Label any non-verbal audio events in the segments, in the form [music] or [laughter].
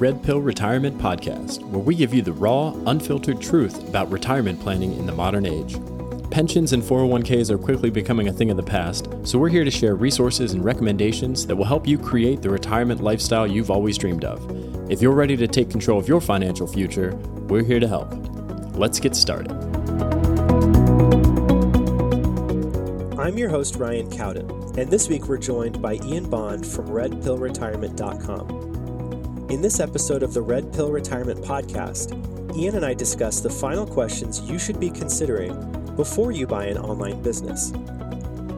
Red Pill Retirement Podcast, where we give you the raw, unfiltered truth about retirement planning in the modern age. Pensions and 401ks are quickly becoming a thing of the past, so we're here to share resources and recommendations that will help you create the retirement lifestyle you've always dreamed of. If you're ready to take control of your financial future, we're here to help. Let's get started. I'm your host, Ryan Cowden, and this week we're joined by Ian Bond from RedPillRetirement.com. In this episode of the Red Pill Retirement Podcast, Ian and I discuss the final questions you should be considering before you buy an online business.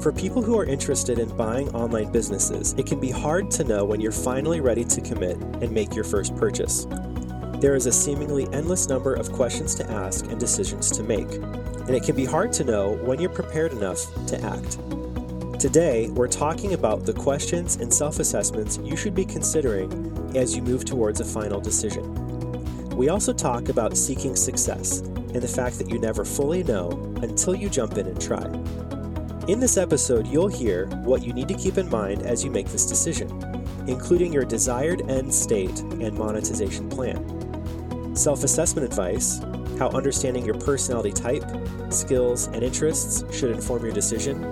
For people who are interested in buying online businesses, it can be hard to know when you're finally ready to commit and make your first purchase. There is a seemingly endless number of questions to ask and decisions to make, and it can be hard to know when you're prepared enough to act. Today, we're talking about the questions and self assessments you should be considering as you move towards a final decision. We also talk about seeking success and the fact that you never fully know until you jump in and try. In this episode, you'll hear what you need to keep in mind as you make this decision, including your desired end state and monetization plan, self assessment advice, how understanding your personality type, skills, and interests should inform your decision,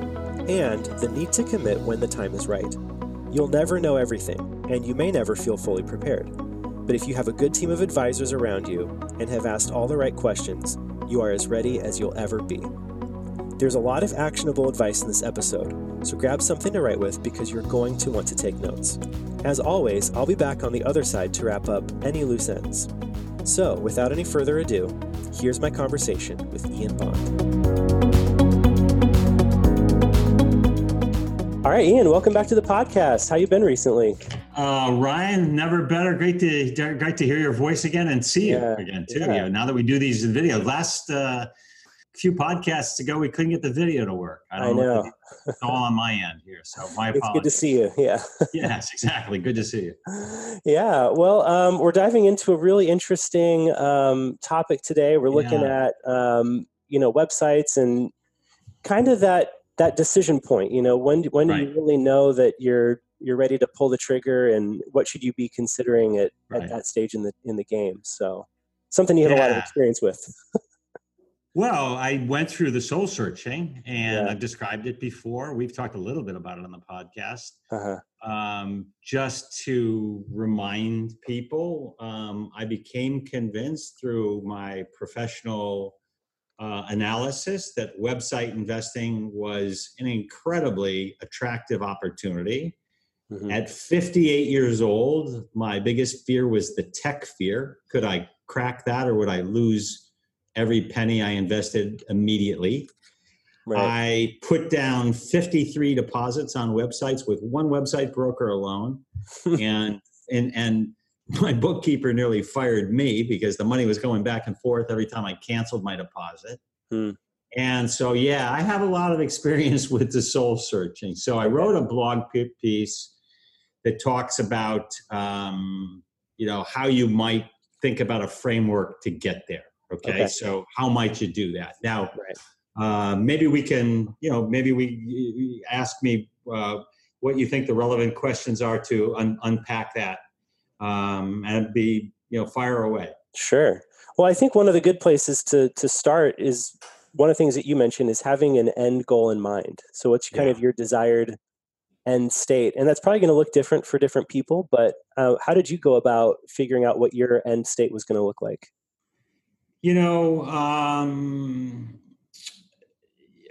and the need to commit when the time is right. You'll never know everything, and you may never feel fully prepared. But if you have a good team of advisors around you and have asked all the right questions, you are as ready as you'll ever be. There's a lot of actionable advice in this episode, so grab something to write with because you're going to want to take notes. As always, I'll be back on the other side to wrap up any loose ends. So, without any further ado, here's my conversation with Ian Bond. All right, Ian, welcome back to the podcast. How you been recently? Uh, Ryan, never better. Great to great to hear your voice again and see you again too. yeah. Yeah. Now that we do these in video, last uh, few podcasts ago we couldn't get the video to work. I don't what know. the- It's all on my end here, so my [laughs] It's good to see you. Yeah. [laughs] yes, exactly. Good to see you. Yeah, well, um, we're diving into a really interesting um, topic today. We're looking Yeah. at um, you know websites and kind of that that decision point. You know, when when do you really know that you're you're ready to pull the trigger, and what should you be considering at, Right. at that stage in the in the game? So, something you have a lot of experience with. Well, I went through the soul searching, and Yeah. I've described it before. We've talked a little bit about it on the podcast. Uh-huh. um, just to remind people, um, I became convinced through my professional uh, analysis that website investing was an incredibly attractive opportunity. Mhm. At 58 years old, my biggest fear was the tech fear. Could I crack that or would I lose every penny I invested immediately? Right. I put down 53 deposits on websites with one website broker alone. [laughs] and and and [laughs] my bookkeeper nearly fired me because the money was going back and forth every time I canceled my deposit. Hmm. And so yeah, I have a lot of experience [laughs] with the soul searching. So I wrote a blog piece that talks about um, you know how you might think about a framework to get there. Okay, Okay. so how might you do that? Now, right. uh, maybe we can, you know, maybe we ask me uh, what you think the relevant questions are to un- unpack that um, and be, you know, fire away. Sure. Well, I think one of the good places to to start is one of the things that you mentioned is having an end goal in mind. So, what's kind Yeah. of your desired end state? And that's probably going to look different for different people. But uh, how did you go about figuring out what your end state was going to look like? You know, um,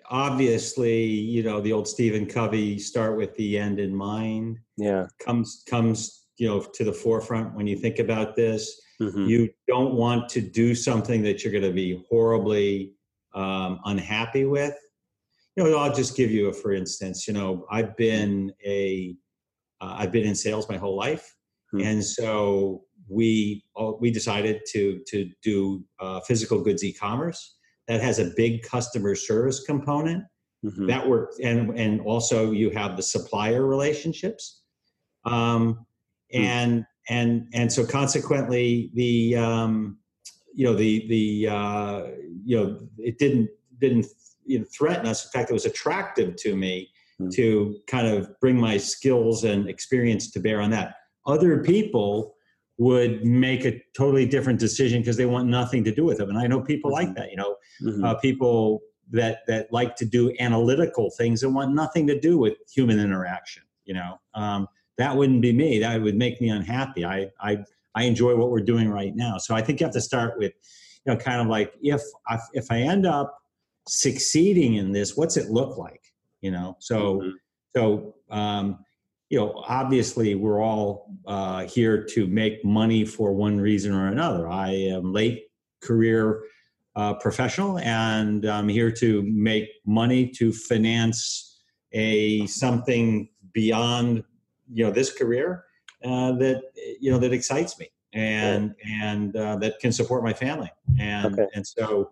obviously, you know, the old Stephen Covey start with the end in mind Yeah. comes comes you know to the forefront when you think about this. Mhm. you don't want to do something that you're going to be horribly um, unhappy with you know i'll just give you a for instance you know i've been a uh, i've been in sales my whole life Hmm. and so we uh, we decided to to do uh, physical goods e-commerce that has a big customer service component Mhm. that works and and also you have the supplier relationships um. And and and so consequently the um you know the the uh you know it didn't didn't you know, threaten us in fact it was attractive to me Hmm. to kind of bring my skills and experience to bear on that other people would make a totally different decision because they want nothing to do with them. And I know people Mm-hmm. like that. You know, uh, people that that like to do analytical things and want nothing to do with human interaction. You know, um, that wouldn't be me. That would make me unhappy. I I I enjoy what we're doing right now. So I think you have to start with, you know, kind of like if I, if I end up succeeding in this, what's it look like? You know, so Mhm. so um, you know, obviously we're all uh, here to make money for one reason or another. I am late career uh, professional, and I'm here to make money to finance a something beyond you know this career uh, that you know that excites me and and uh, that can support my family and Okay. and so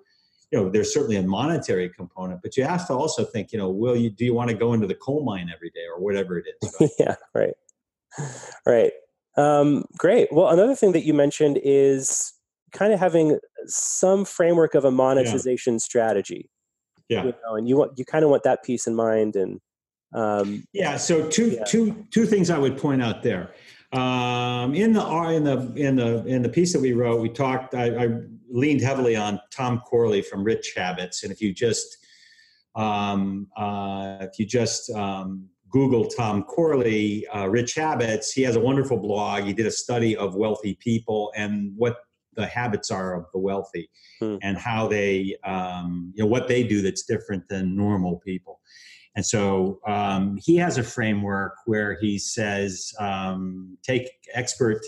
you know there's certainly a monetary component but you have to also think you know will you do you want to go into the coal mine every day or whatever it is right? [laughs] yeah, right. Right. Um, great. Well, another thing that you mentioned is kind of having some framework of a monetization strategy. yeah You know, and you want you kind of want that peace in mind and um, Yeah. So two Yeah. two two things I would point out there. Um, in the in the in the in the piece that we wrote, we talked. I, I leaned heavily on Tom Corley from Rich Habits, and if you just um, uh, if you just um, Google Tom Corley, uh, Rich Habits, he has a wonderful blog. He did a study of wealthy people and what the habits are of the wealthy, Hmm. and how they um, you know what they do that's different than normal people. And so um, he has a framework where he says um, take expert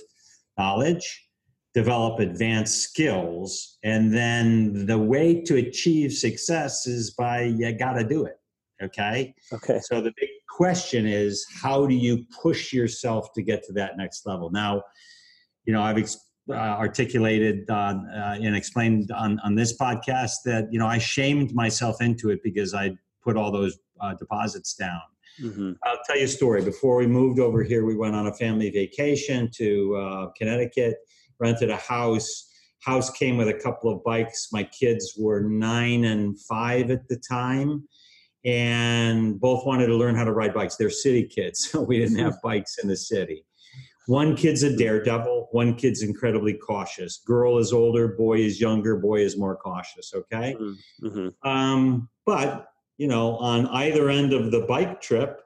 knowledge, develop advanced skills, and then the way to achieve success is by you got to do it. Okay. okay. So the big question is how do you push yourself to get to that next level? Now, you know, I've ex- uh, articulated uh, uh, and explained on, on this podcast that, you know, I shamed myself into it because I put all those uh, deposits down. hmm I'll tell you a story. Before we moved over here, we went on a family vacation to uh, Connecticut, rented a house. House came with a couple of bikes. My kids were nine and five at the time, and both wanted to learn how to ride bikes. They're city kids, [laughs] so we didn't have bikes in the city. One kid's a daredevil, one kid's incredibly cautious. Girl is older, boy is younger, boy is more cautious, okay? hmm Um, but you know, on either end of the bike trip,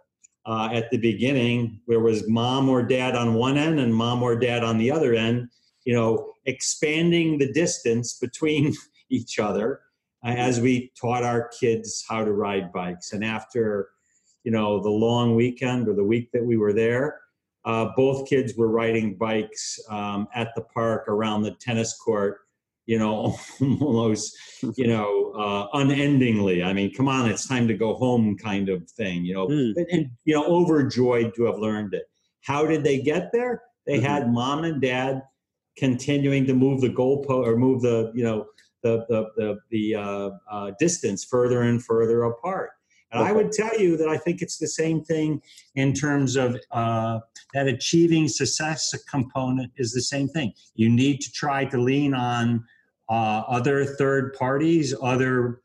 uh, at the beginning, there was mom or dad on one end and mom or dad on the other end. You know, expanding the distance [laughs] between each other uh, as we taught our kids how to ride bikes. And after, you know, the long weekend or the week that we were there, uh, both kids were riding bikes um, at the park around the tennis court. You know, [laughs] almost [laughs] you know, uh, unendingly. I mean, come on, it's time to go home, kind of thing. You know, Mm. and, and, you know, overjoyed to have learned it. How did they get there? They Mhm. had mom and dad continuing to move the goalpost or move the you know the the the, the uh, uh, distance further and further apart. And I would tell you that I think it's the same thing in terms of uh, that achieving success component is the same thing. You need to try to lean on uh, other third parties, other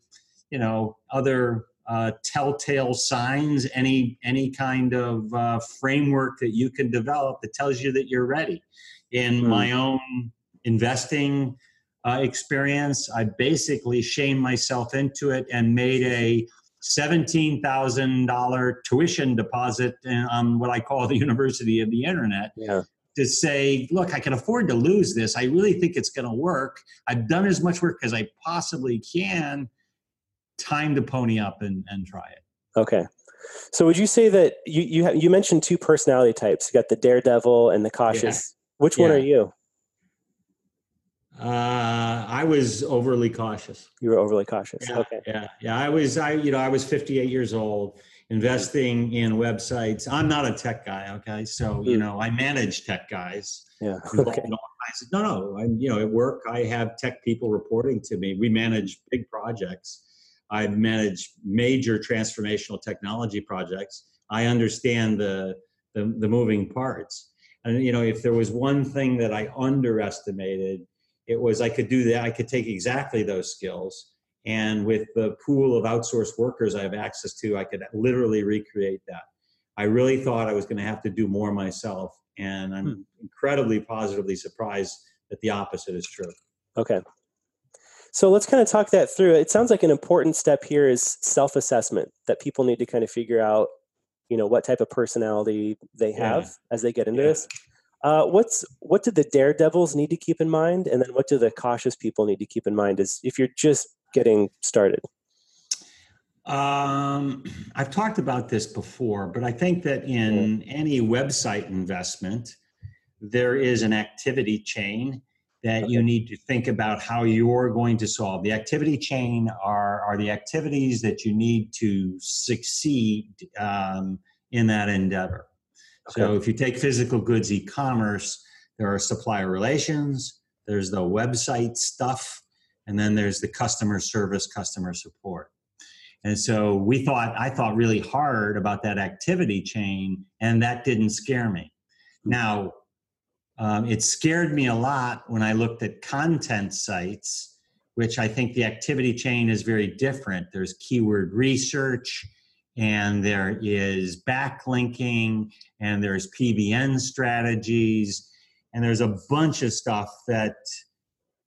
you know other uh, telltale signs, any any kind of uh, framework that you can develop that tells you that you're ready. In Hmm. my own investing uh, experience, I basically shamed myself into it and made a seventeen thousand dollar tuition deposit on um, what I call the [laughs] University of the Internet Yeah. to say, look, I can afford to lose this. I really think it's going to work. I've done as much work as I possibly can. Time to pony up and, and try it. Okay. So would you say that you you you mentioned two personality types? You got the daredevil and the cautious. Which one are you? Uh, I was overly cautious. You were overly cautious. Yeah, Okay. yeah, yeah. I was, I, you know, I was 58 years old, investing in websites. I'm not a tech guy, okay. So, you Hmm. know, I manage tech guys. Yeah. Okay. in all kinds of- no, no. I'm you know, at work, I have tech people reporting to me. We manage big projects. I manage major transformational technology projects. I understand the, the the moving parts. And you know, if there was one thing that I underestimated, it was I could do that. I could take exactly those skills, and with the pool of outsourced workers I have access to, I could literally recreate that. I really thought I was going to have to do more myself. And I'm hmm. incredibly positively surprised that the opposite is true. Okay. So let's kind of talk that through. It sounds like an important step here is self-assessment that people need to kind of figure out, you know, what type of personality they have yeah. as they get into yeah. this. Uh, what's what do the daredevils need to keep in mind, and then what do the cautious people need to keep in mind? Is if you're just getting started. Um, I've talked about this before, but I think that in yeah. any website investment, there is an activity chain that okay. you need to think about how you're going to solve. The activity chain are, are the activities that you need to succeed um, in that endeavor. Okay. So if you take physical goods e commerce, there are supplier relations, there's the website stuff, and then there's the customer service, customer support. And so we thought, I thought really hard about that activity chain, and that didn't scare me. Hmm. Now, um, it scared me a lot when I looked at content sites, which I think the activity chain is very different. There's keyword research, and there is backlinking, and there's PBN strategies, and there's a bunch of stuff that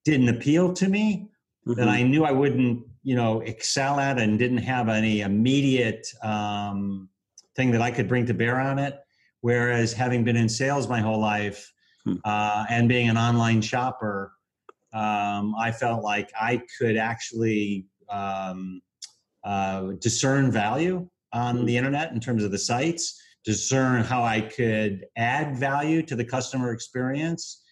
didn't appeal to me mm-hmm. that I knew I wouldn't, you know, excel at and didn't have any immediate um, thing that I could bring to bear on it. Whereas having been in sales my whole life, Hmm. uh, and being an online shopper, um, I felt like I could actually um, uh, discern value on the internet in terms of the sites, discern how I could add value to the customer experience.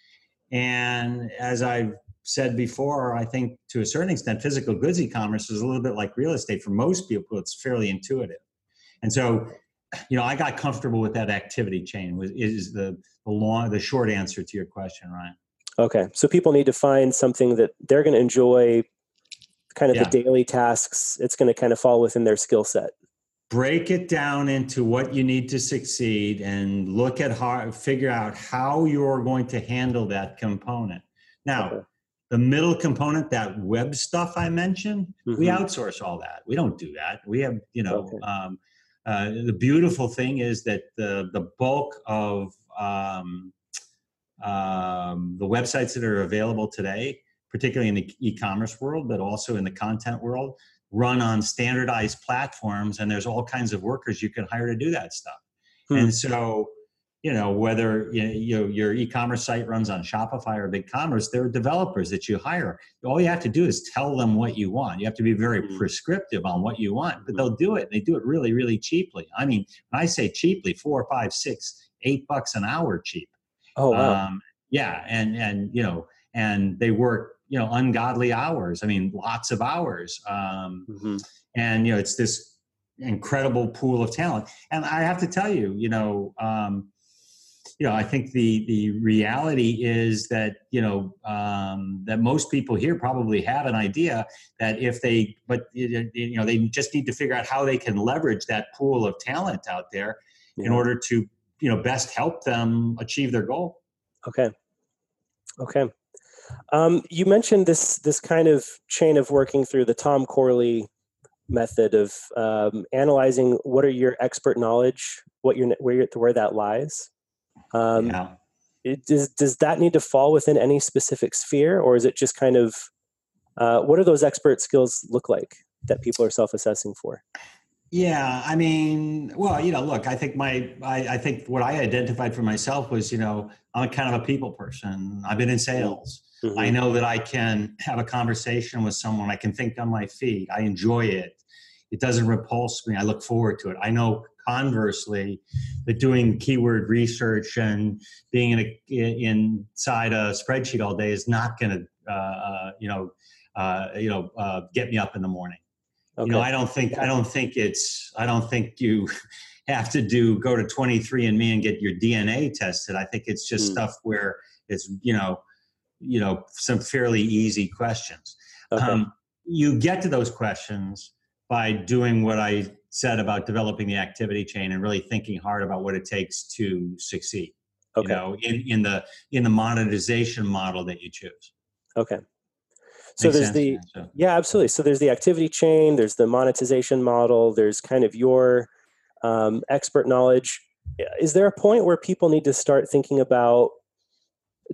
And as I've said before, I think to a certain extent, physical goods e-commerce is a little bit like real estate. For most people, it's fairly intuitive. And so you know, I got comfortable with that activity chain. Was is the the long the short answer to your question, Ryan? Okay, so people need to find something that they're going to enjoy, kind of yeah. the daily tasks. It's going to kind of fall within their skill set. Break it down into what you need to succeed, and look at how figure out how you're going to handle that component. Now. Okay the middle component, that web stuff I mentioned, mm-hmm. we outsource all that. We don't do that. We have, you know, okay. um, uh, the beautiful thing is that the, the bulk of um, um, the websites that are available today, particularly in the e-commerce world, but also in the content world, run on standardized platforms, and there's all kinds of workers you can hire to do that stuff. Hmm. And so you know whether you know, your e-commerce site runs on shopify or BigCommerce there are developers that you hire all you have to do is tell them what you want you have to be very mm-hmm. prescriptive on what you want but they'll do it they do it really really cheaply i mean when i say cheaply four five six eight bucks an hour cheap oh wow. Um, yeah and and you know and they work you know ungodly hours i mean lots of hours um, mm-hmm. and you know it's this incredible pool of talent and i have to tell you you know um, you know, I think the the reality is that you know um, that most people here probably have an idea that if they, but you know, they just need to figure out how they can leverage that pool of talent out there yeah. in order to you know best help them achieve their goal. Okay. Okay. Um, you mentioned this this kind of chain of working through the Tom Corley method of um, analyzing what are your expert knowledge, what your where where that lies, um, yeah. It, does, does that need to fall within any specific sphere, or is it just kind of uh, what do those expert skills look like that people are self-assessing for? Yeah, I mean, well, you know, look, I think my, I, I, think what I identified for myself was, you know, I'm kind of a people person. I've been in sales. Mm-hmm. I know that I can have a conversation with someone. I can think on my feet. I enjoy it. It doesn't repulse me. I look forward to it. I know conversely that doing keyword research and being in a, inside a spreadsheet all day is not going to uh, uh, you know uh, you know uh, get me up in the morning okay. you know i don't think i don't think it's i don't think you [laughs] have to do go to 23andme and get your dna tested i think it's just mm. stuff where it's you know you know some fairly easy questions okay. um, you get to those questions by doing what i said about developing the activity chain and really thinking hard about what it takes to succeed. Okay. You know, in, in the in the monetization model that you choose. Okay. So Makes there's sense, the so. yeah, absolutely. So there's the activity chain, there's the monetization model, there's kind of your um, expert knowledge. Is there a point where people need to start thinking about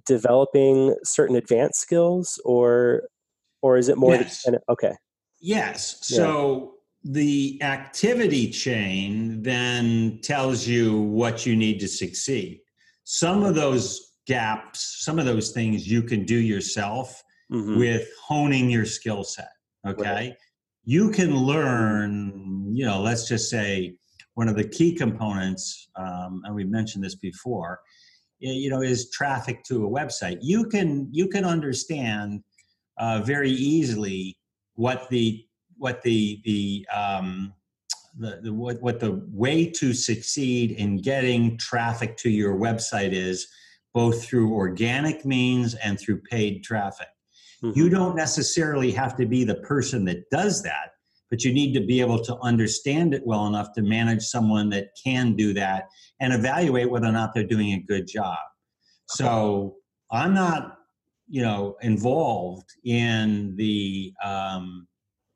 developing certain advanced skills, or or is it more? Yes. Okay. Yes. So yeah. the activity chain then tells you what you need to succeed. Some of those gaps, some of those things you can do yourself mm-hmm. with honing your skill set. Okay. Right. You can learn, you know, let's just say one of the key components, um, and we've mentioned this before, you know, is traffic to a website. You can you can understand uh, very easily what the what the the um, the, the what, what the way to succeed in getting traffic to your website is both through organic means and through paid traffic. Mm-hmm. You don't necessarily have to be the person that does that, but you need to be able to understand it well enough to manage someone that can do that and evaluate whether or not they're doing a good job. So I'm not, you know, involved in the um,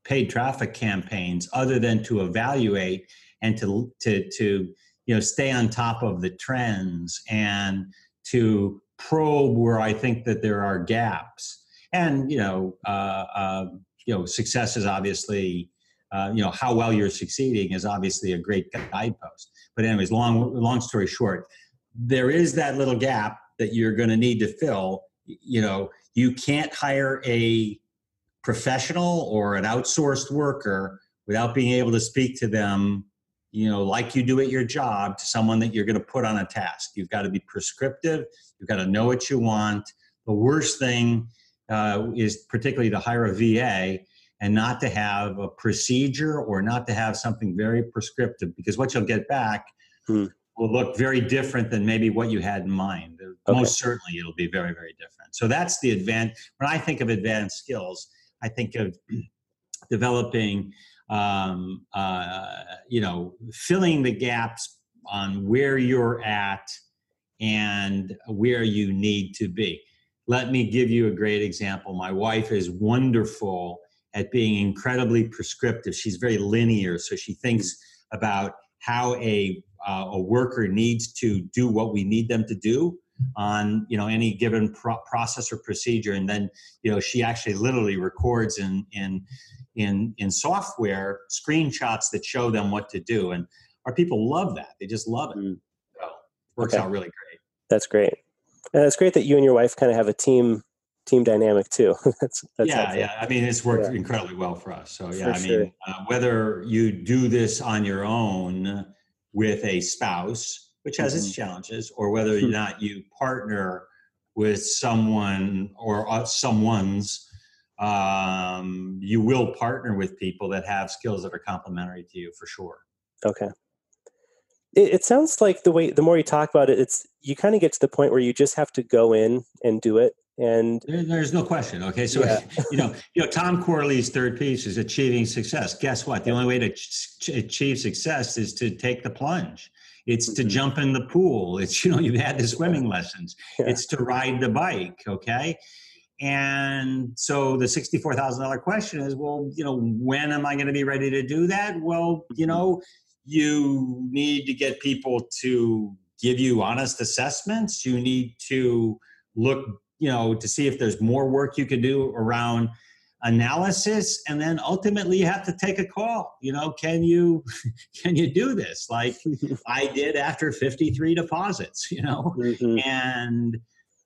paid traffic campaigns other than to evaluate and to to to you know stay on top of the trends and to probe where I think that there are gaps. And you know, uh, uh, you know, success is obviously, uh, you know, how well you're succeeding is obviously a great guidepost. But anyways, long long story short, there is that little gap that you're going to need to fill. You know, you can't hire a professional or an outsourced worker without being able to speak to them you know, like you do at your job to someone that you're going to put on a task. You've got to be prescriptive. You've got to know what you want. The worst thing uh, is particularly to hire a VA and not to have a procedure or not to have something very prescriptive because what you'll get back hmm. will look very different than maybe what you had in mind. Okay. Most certainly, it'll be very, very different. So that's the advanced. When I think of advanced skills, I think of [clears throat] developing um, uh, you know, filling the gaps on where you're at and where you need to be. Let me give you a great example. My wife is wonderful at being incredibly prescriptive. She's very linear, so she thinks about how a uh, a worker needs to do what we need them to do on you know any given pro- process or procedure and then you know she actually literally records in in in in software screenshots that show them what to do and our people love that they just love it mm. so works okay. out really great that's great and it's great that you and your wife kind of have a team team dynamic too [laughs] that's, that's yeah helpful. yeah i mean it's worked yeah. incredibly well for us so yeah for i mean uh, whether you do this on your own with a spouse which has mm-hmm. its challenges or whether or not you partner with someone or uh, someone's um, you will partner with people that have skills that are complementary to you for sure. Okay. It, it sounds like the way the more you talk about it, it's you kind of get to the point where you just have to go in and do it. And there, there's no question. Okay, so yeah. [laughs] you know, you know, Tom Corley's third piece is achieving success. Guess what? The only way to ch- achieve success is to take the plunge. It's to mm-hmm. jump in the pool. It's [laughs] you know, you've had the swimming lessons. Yeah. It's to ride the bike. Okay, and so the $64,000 question is, well, you know, when am I going to be ready to do that? Well, you mm-hmm. know, you need to get people to give you honest assessments. You need to look, you know, to see if there's more work you can do around analysis and then ultimately you have to take a call you know can you [laughs] can you do this like [laughs] i did after 53 deposits you know mm-hmm. and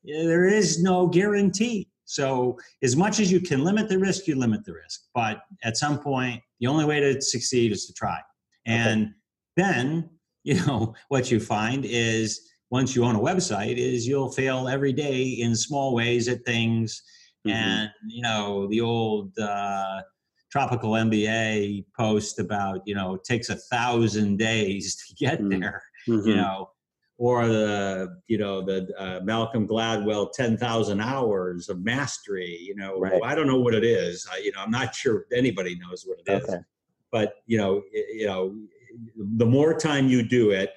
there is no guarantee so, as much as you can limit the risk, you limit the risk. But at some point, the only way to succeed is to try. And okay. then, [laughs] you know, what you find is once you own a website, is you'll fail every day in small ways at things. Mm-hmm. And you know, the old uh, tropical MBA post about you know it takes a thousand days to get mm-hmm. there. Mm-hmm. You know, or the you know the uh, Malcolm Gladwell 10,000 hours of mastery you know right. I don't know what it is I, you know I'm not sure anybody knows what it is okay. but you know you know the more time you do it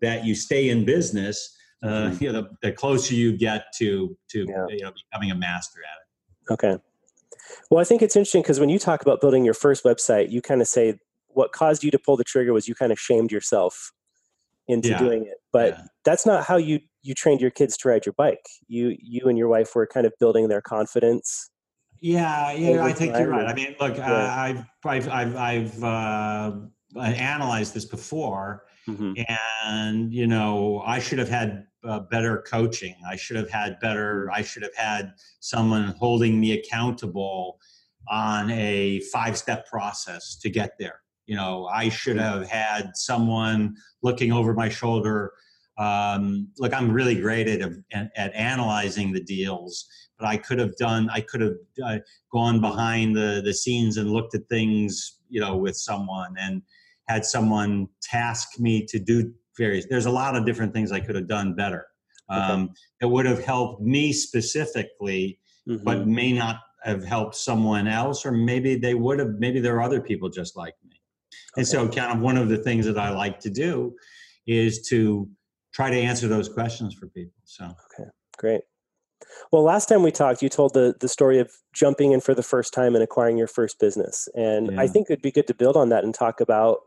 that you stay in business uh, mm-hmm. you know the, the, closer you get to to yeah. you know becoming a master at it okay well I think it's interesting because when you talk about building your first website you kind of say what caused you to pull the trigger was you kind of shamed yourself into Yeah. doing it. But Yeah. that's not how you you trained your kids to ride your bike. You you and your wife were kind of building their confidence. Yeah, yeah, I think you're right. I mean, look, uh, I've I've I've, I've uh, analyzed this before, Mhm. and you know, I should have had uh, better coaching. I should have had better. I should have had someone holding me accountable on a five-step process to get there. You know, I should have had someone looking over my shoulder. Um, look, I'm really great at, at at analyzing the deals, but I could have done. I could have uh, gone behind the the scenes and looked at things, you know, with someone and had someone task me to do various. There's a lot of different things I could have done better. Um, That would have helped me specifically, Mhm. but may not have helped someone else, or maybe they would have. Maybe there are other people just like me. And so, kind of one of the things that I like to do is to try to answer those questions for people. So, okay, Great. Well, last time we talked, you told the the story of jumping in for the first time and acquiring your first business, and I think it'd be good to build on that and talk about,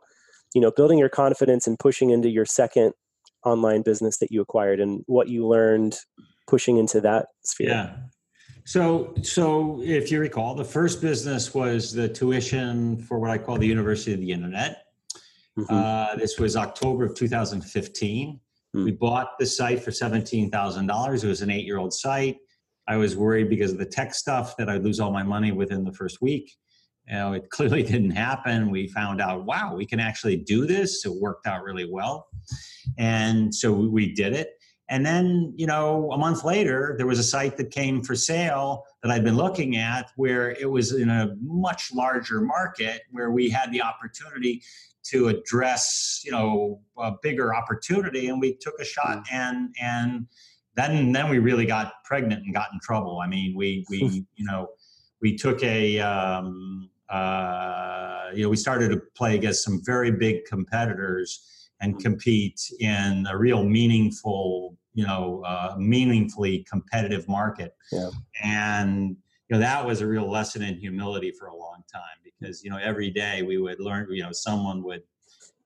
you know, building your confidence and pushing into your second online business that you acquired and what you learned pushing into that sphere. Yeah. So, so if you recall, the first business was the tuition for what I call the University of the Internet. Mhm. Uh, this was October of 2015. Hmm. We bought the site for $17,000. It was an eight year old site. I was worried because of the tech stuff that I'd lose all my money within the first week. You know, it [laughs] clearly didn't happen. We found out, wow, we can actually do this. It worked out really well. And so we- did it. And then, you know, a month later, there was a site that came for sale that I'd been looking at where it was in a much larger market where we had the opportunity to address, you know, a bigger opportunity. And we took a shot and, and then, then we really got pregnant and got in trouble. I mean, we, we, [laughs] you know, we took a, um, uh, you know, we started to play against some very big competitors and compete in a real meaningful, you know, uh, meaningfully competitive market. Yeah. And you know that was a real lesson in humility for a long time because you know every day we would learn, you know, someone would,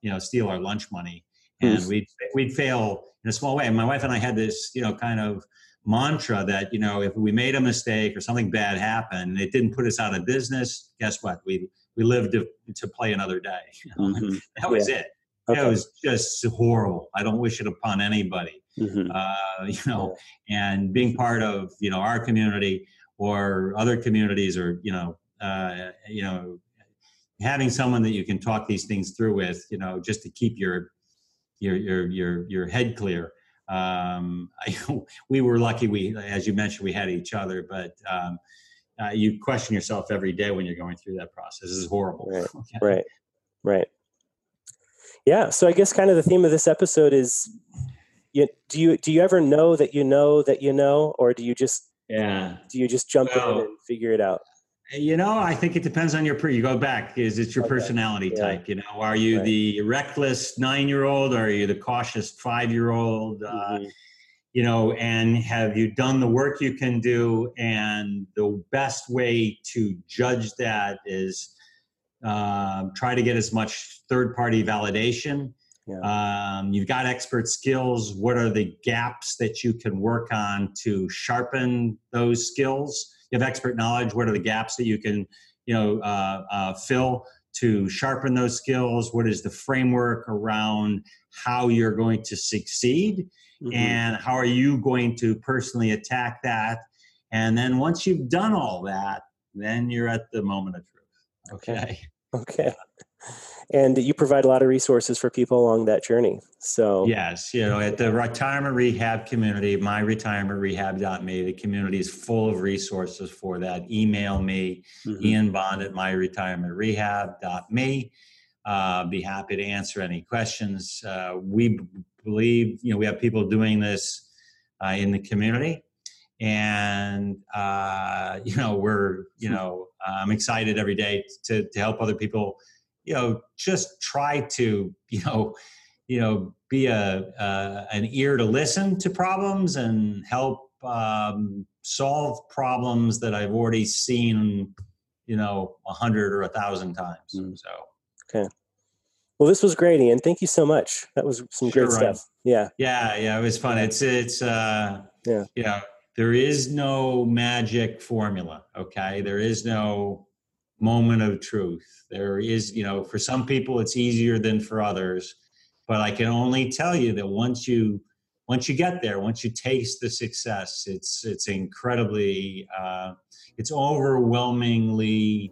you know, steal our lunch money, and Mm. we'd we'd fail in a small way. And my wife and I had this, you know, kind of mantra that you know if we made a mistake or something bad happened, it didn't put us out of business. Guess what? We we lived to, to play another day. [laughs] Mhm. That was it. Okay. It was just horrible. I don't wish it upon anybody. Mhm. Uh, you know, and being part of you know our community or other communities, or you know, uh, you know, having someone that you can talk these things through with, you know, just to keep your your your your your head clear. Um, I, [laughs] we were lucky. We, as you mentioned, we had each other, but. Um, uh, you question yourself every day when you're going through that process. This is horrible. Right. [laughs] Okay. Right. Right. Yeah. So I guess kind of the theme of this episode is you, do you do you ever know that you know that you know or do you just Yeah. do you just jump Well, in and figure it out? You know, I think it depends on your per. You go back. Is it your Okay, personality yeah. type? You know, are you Right. the reckless nine-year-old, or are you the cautious five-year-old? Uh, Mhm. you know, and have you done the work you can do? And the best way to judge that is um, try to get as much third-party validation. Yeah. Um, you've got expert skills. What are the gaps that you can work on to sharpen those skills? You have expert knowledge. What are the gaps that you can, you know, uh, uh, fill to sharpen those skills? What is the framework around how you're going to succeed? Mhm. and how are you going to personally attack that and then once you've done all that then you're at the moment of truth okay [laughs] Okay. And you provide a lot of resources for people along that journey. So yes you know at the retirement rehab community my retirement rehab.me the community is full of resources for that email me Mhm. ian bond at my retirement rehab.me uh, be happy to answer any questions uh, we believe you know we have people doing this uh, in the community and uh, [laughs] you know we're you [laughs] know i'm excited every day to, to help other people you know just try to you know you know be a uh, an ear to listen to problems and help um, solve problems that i've already seen you know a hundred or a thousand times Mm. so Okay. Well, this was great, Ian. Thank you so much. That was some Sure, great stuff. Yeah. Yeah, yeah, it was fun. It's it's uh Yeah. know, there is no magic formula, okay? There is no moment of truth. There is, you know, for some people it's easier than for others, but I can only tell you that once you once you get there, once you taste the success, it's it's incredibly uh it's overwhelmingly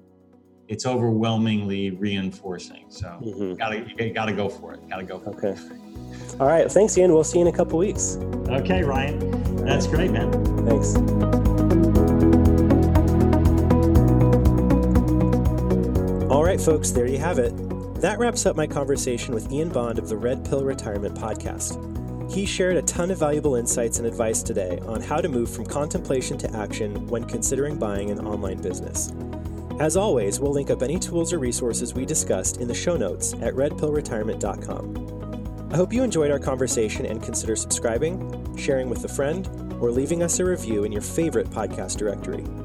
it's overwhelmingly reinforcing. So, hmm gotta you gotta go for it. Gotta go for it. Okay. All right. Thanks, Ian. We'll see you in a couple weeks. Okay, Ryan. That's great, man. Thanks. Right, folks, there you have it. That wraps up my conversation with Ian Bond of the Red Pill Retirement Podcast. He shared a ton of valuable insights and advice today on how to move from contemplation to action when considering buying an online business. As always, we'll link up any tools or resources we discussed in the show notes at redpillretirement.com. I hope you enjoyed our conversation and consider subscribing, sharing with a friend, or leaving us a review in your favorite podcast directory.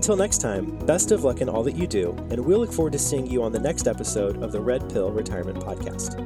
Until next time, best of luck in all that you do, and we'll look forward to seeing you on the next episode of the Red Pill Retirement Podcast.